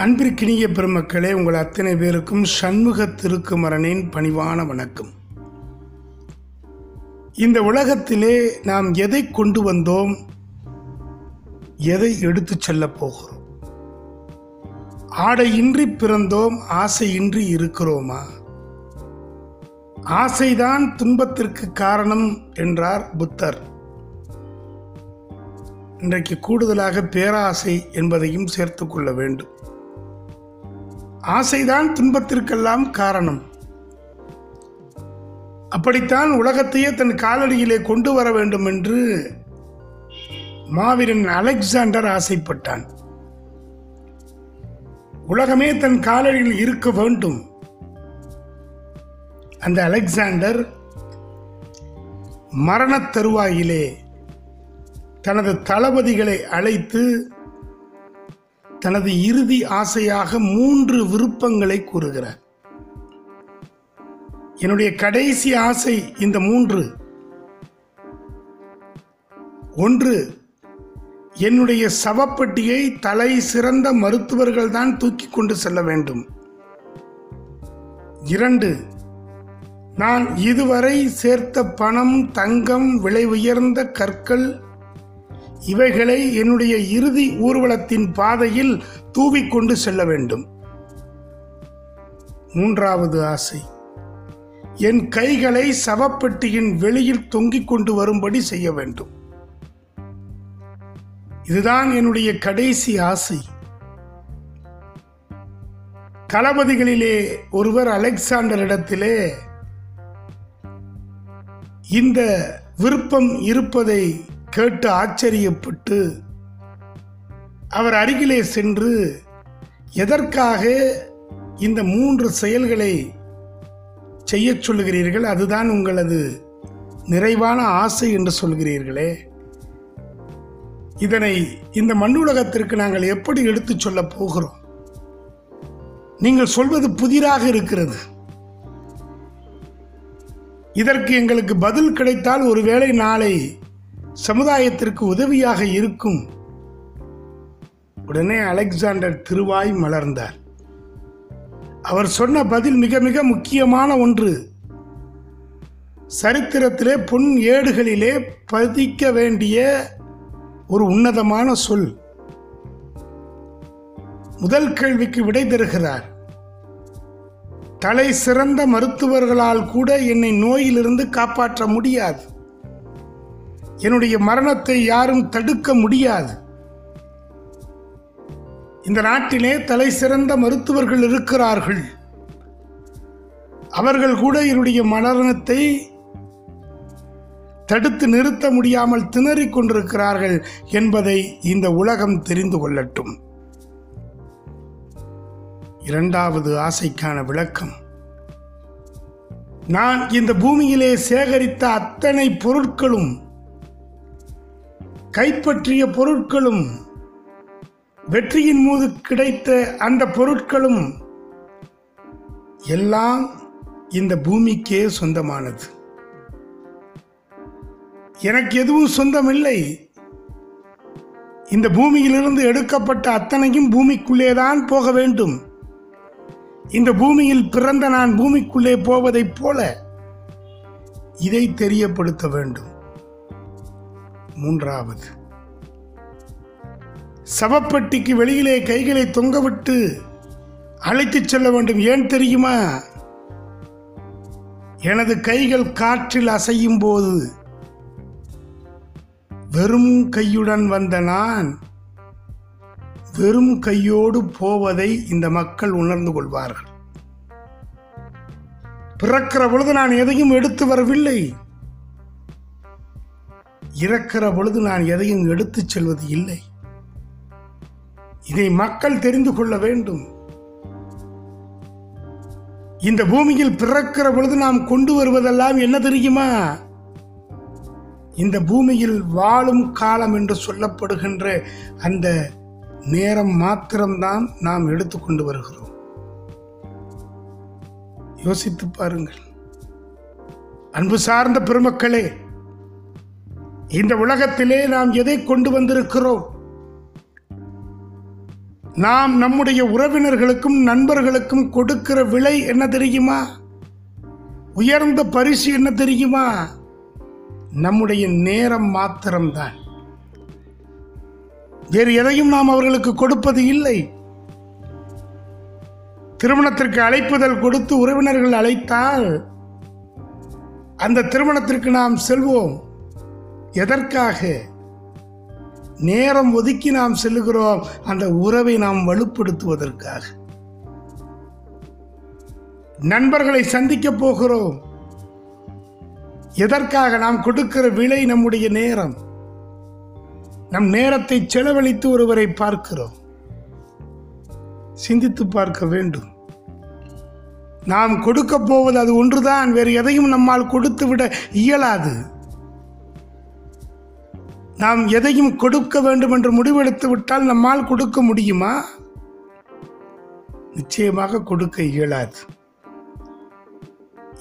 அன்பிற்கினிய பெருமக்களே உங்கள் அத்தனை பேருக்கும் சண்முக திருக்குமரனின் பணிவான வணக்கம். இந்த உலகத்திலே நாம் எதை கொண்டு வந்தோம்? எதை எடுத்துச் செல்லப் போகிறோம்? ஆடையின்றி பிறந்தோம் ஆசையின்றி இருக்கிறோமா? ஆசைதான் துன்பத்திற்கு காரணம் என்றார் புத்தர். இன்றைக்கு கூடுதலாக பேராசை என்பதையும் சேர்த்துக்கொள்ள வேண்டும். ஆசைதான் துன்பத்திற்கெல்லாம் காரணம். அப்படித்தான் உலகத்தையே தன் காலடியிலே கொண்டு வர வேண்டும் என்று மாவீரன் அலெக்சாண்டர் ஆசைப்பட்டான். உலகமே தன் காலடியில் இருக்க வேண்டும். அந்த அலெக்சாண்டர் மரணத் தருவாயிலே தனது தளபதிகளை அழைத்து தனது இறுதி ஆசையாக மூன்று விருப்பங்களை கூறுகிறார். என்னுடைய கடைசி ஆசை இந்த மூன்று. ஒன்று என்னுடைய சவப்பெட்டியை தலை சிறந்த மருத்துவர்கள் தான் தூக்கி கொண்டு செல்ல வேண்டும். இரண்டு நான் இதுவரை சேர்த்த பணம் தங்கம் விலை உயர்ந்த கற்கள் இவைகளை என்னுடைய இறுதி ஊர்வலத்தின் பாதையில் தூவிக்கொண்டு செல்ல வேண்டும். மூன்றாவது ஆசை. என் கைகளை சவப்பெட்டியின் வெளியில் தொங்கிக் கொண்டு வரும்படி செய்ய வேண்டும். இதுதான் என்னுடைய கடைசி ஆசை. தளபதிகளிலே ஒருவர் அலெக்சாண்டரிடத்திலே இந்த விருப்பம் இருப்பதை கேட்டு ஆச்சரியப்பட்டு அவர் அருகிலே சென்று எதற்காக இந்த மூன்று செயல்களை செய்யச் சொல்லுகிறீர்கள்? அதுதான் உங்களது நிறைவான ஆசை என்று சொல்கிறீர்களே. இதனை இந்த மண்ணுலகத்திற்கு நாங்கள் எப்படி எடுத்துச் சொல்லப் போகிறோம்? நீங்கள் சொல்வது புதிராக இருக்கிறது. இதற்கு எங்களுக்கு பதில் கிடைத்தால் ஒருவேளை நாளை சமுதாயத்திற்கு உதவியாக இருக்கும். உடனே அலெக்சாண்டர் திருவாய் மலர்ந்தார். அவர் சொன்ன பதில் மிக மிக முக்கியமான ஒன்று. சரித்திரத்திலே பொன் ஏடுகளிலே பதிக்க வேண்டிய ஒரு உன்னதமான சொல். முதல் கேள்விக்கு விடை தருகிறார். தலை சிறந்த மருத்துவர்களால் கூட என்னை நோயிலிருந்து காப்பாற்ற முடியாது. என்னுடைய மரணத்தை யாரும் தடுக்க முடியாது. இந்த நாட்டிலே தலை சிறந்த மருத்துவர்கள் இருக்கிறார்கள். அவர்கள் கூட என்னுடைய மரணத்தை தடுத்து நிறுத்த முடியாமல் திணறிக் கொண்டிருக்கிறார்கள் என்பதை இந்த உலகம் தெரிந்து கொள்ளட்டும். இரண்டாவது ஆசைக்கான விளக்கம். நான் இந்த பூமியிலே சேகரித்த அத்தனை பொருட்களும் கைப்பற்றிய பொருட்களும் வெற்றியின் மீது கிடைத்த அந்த பொருட்களும் எல்லாம் இந்த பூமிக்கே சொந்தமானது. எனக்கு எதுவும் சொந்தமில்லை. இந்த பூமியிலிருந்து எடுக்கப்பட்ட அத்தனையும் பூமிக்குள்ளேதான் போக வேண்டும். இந்த பூமியில் பிறந்த நான் பூமிக்குள்ளே போவதைப் போல இதை தெரியப்படுத்த வேண்டும். மூன்றாவது. சவப்பெட்டிக்கு வெளியிலே கைகளை தொங்கவிட்டு அழைத்துச் செல்ல வேண்டும். ஏன் தெரியுமா? எனது கைகள் காற்றில் அசையும் போது வெறும் கையுடன் வந்த நான் வெறும் கையோடு போவதை இந்த மக்கள் உணர்ந்து கொள்வார்கள். பிறக்கிற பொழுது நான் எதையும் எடுத்து வரவில்லை. இறக்கிற பொழுது நான் எதையும் எடுத்துச் செல்வது இல்லை. இதை மக்கள் தெரிந்து கொள்ள வேண்டும். இந்த பூமியில் பிறக்கிற பொழுது நாம் கொண்டு வருவதெல்லாம் என்ன தெரியுமா? இந்த பூமியில் வாழும் காலம் என்று சொல்லப்படுகின்ற அந்த நேரம் மாத்திரம்தான் நாம் எடுத்துக்கொண்டு வருகிறோம். யோசித்து பாருங்கள். அன்பு சார்ந்த பெருமக்களே இந்த உலகத்திலே நாம் எதை கொண்டு வந்திருக்கிறோம்? நாம் நம்முடைய உறவினர்களுக்கும் நண்பர்களுக்கும் கொடுக்கிற விலை என்ன தெரியுமா? உயர்ந்த பரிசு என்ன தெரியுமா? நம்முடைய நேரம் மாத்திரம்தான். வேறு எதையும் நாம் அவர்களுக்கு கொடுப்பது இல்லை. திருமணத்திற்கு அழைப்புதல் கொடுத்து உறவினர்கள் அழைத்தால் அந்த திருமணத்திற்கு நாம் செல்வோம். எதற்காக? நேரம் ஒதுக்கி நாம் செல்லுகிறோம் அந்த உறவை நாம் வலுப்படுத்துவதற்காக. நண்பர்களை சந்திக்க போகிறோம். எதற்காக நாம் கொடுக்கிற விலை நம்முடைய நேரம்? நம் நேரத்தை செலவழித்து ஒருவரை பார்க்கிறோம். சிந்தித்து பார்க்க வேண்டும். நாம் கொடுக்க போவது அது ஒன்றுதான் வேறு எதையும் நம்மால் கொடுத்து விட இயலாது. நாம் எதையும் கொடுக்க வேண்டும் என்று முடிவெடுத்து விட்டால் நம்மால் கொடுக்க முடியுமா? நிச்சயமாக கொடுக்க இயலாது.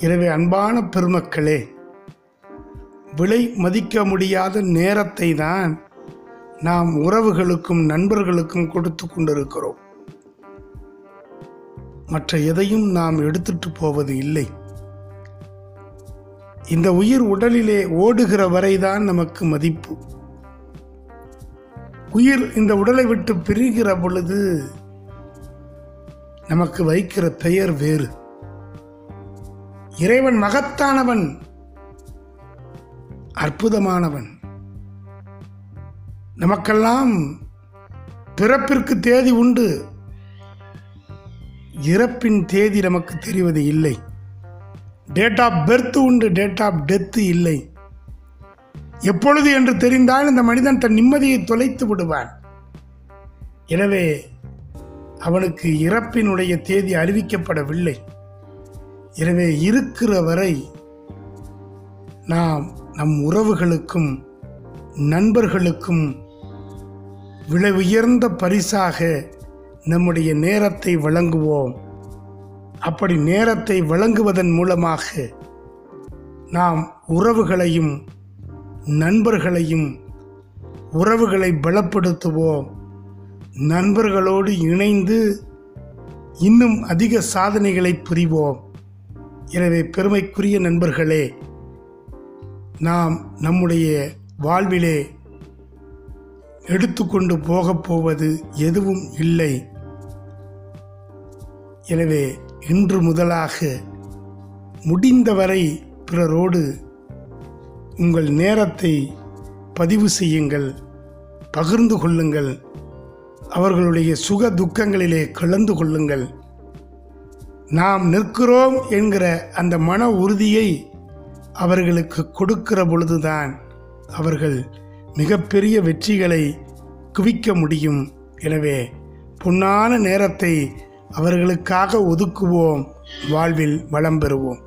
எனவே அன்பான பெருமக்களே விலை மதிக்க முடியாத நேரத்தை தான் நாம் உறவுகளுக்கும் நண்பர்களுக்கும் கொடுத்து கொண்டிருக்கிறோம். மற்ற எதையும் நாம் எடுத்துட்டு போவது இல்லை. இந்த உயிர் உடலிலே ஓடுகிற வரைதான் நமக்கு மதிப்பு. உயிர் இந்த உடலை விட்டு பிரிகிற பொழுது நமக்கு வைக்கிற பெயர் வேறு. இறைவன் மகத்தானவன் அற்புதமானவன். நமக்கெல்லாம் பிறப்பிற்கு தேதி உண்டு. இறப்பின் தேதி நமக்கு தெரிவது இல்லை. டேட் ஆஃப் பெர்த் உண்டு டேட் ஆஃப் டெத்து இல்லை. எப்பொழுது என்று தெரிந்தால் இந்த மனிதன் தன் நிம்மதியை தொலைத்து விடுவான். எனவே அவனுக்கு இறப்பினுடைய தேதி அறிவிக்கப்படவில்லை. எனவே இருக்கிற வரை நாம் நம் உறவுகளுக்கும் நண்பர்களுக்கும் விலை உயர்ந்த பரிசாக நம்முடைய நேரத்தை வழங்குவோம். அப்படி நேரத்தை வழங்குவதன் மூலமாக நாம் உறவுகளையும் நண்பர்களையும் உறவுகளை பலப்படுத்துவோம். நண்பர்களோடு இணைந்து இன்னும் அதிக சாதனைகளை புரிவோம். எனவே பெருமைக்குரிய நண்பர்களே நாம் நம்முடைய வாழ்விலே எடுத்துக்கொண்டு போகப் போவது எதுவும் இல்லை. எனவே இன்று முதலாக முடிந்தவரை பிறரோடு உங்கள் நேரத்தை பதிவு செய்யுங்கள் பகிர்ந்து கொள்ளுங்கள் அவர்களுடைய சுக துக்கங்களிலே கலந்து கொள்ளுங்கள். நாம் நிற்கிறோம் என்கிற அந்த மன உறுதியை அவர்களுக்கு கொடுக்கிற பொழுதுதான் அவர்கள் மிகப்பெரிய வெற்றிகளை குவிக்க முடியும். எனவே பொன்னான நேரத்தை அவர்களுக்காக ஒதுக்குவோம். வாழ்வில் வளம் பெறுவோம்.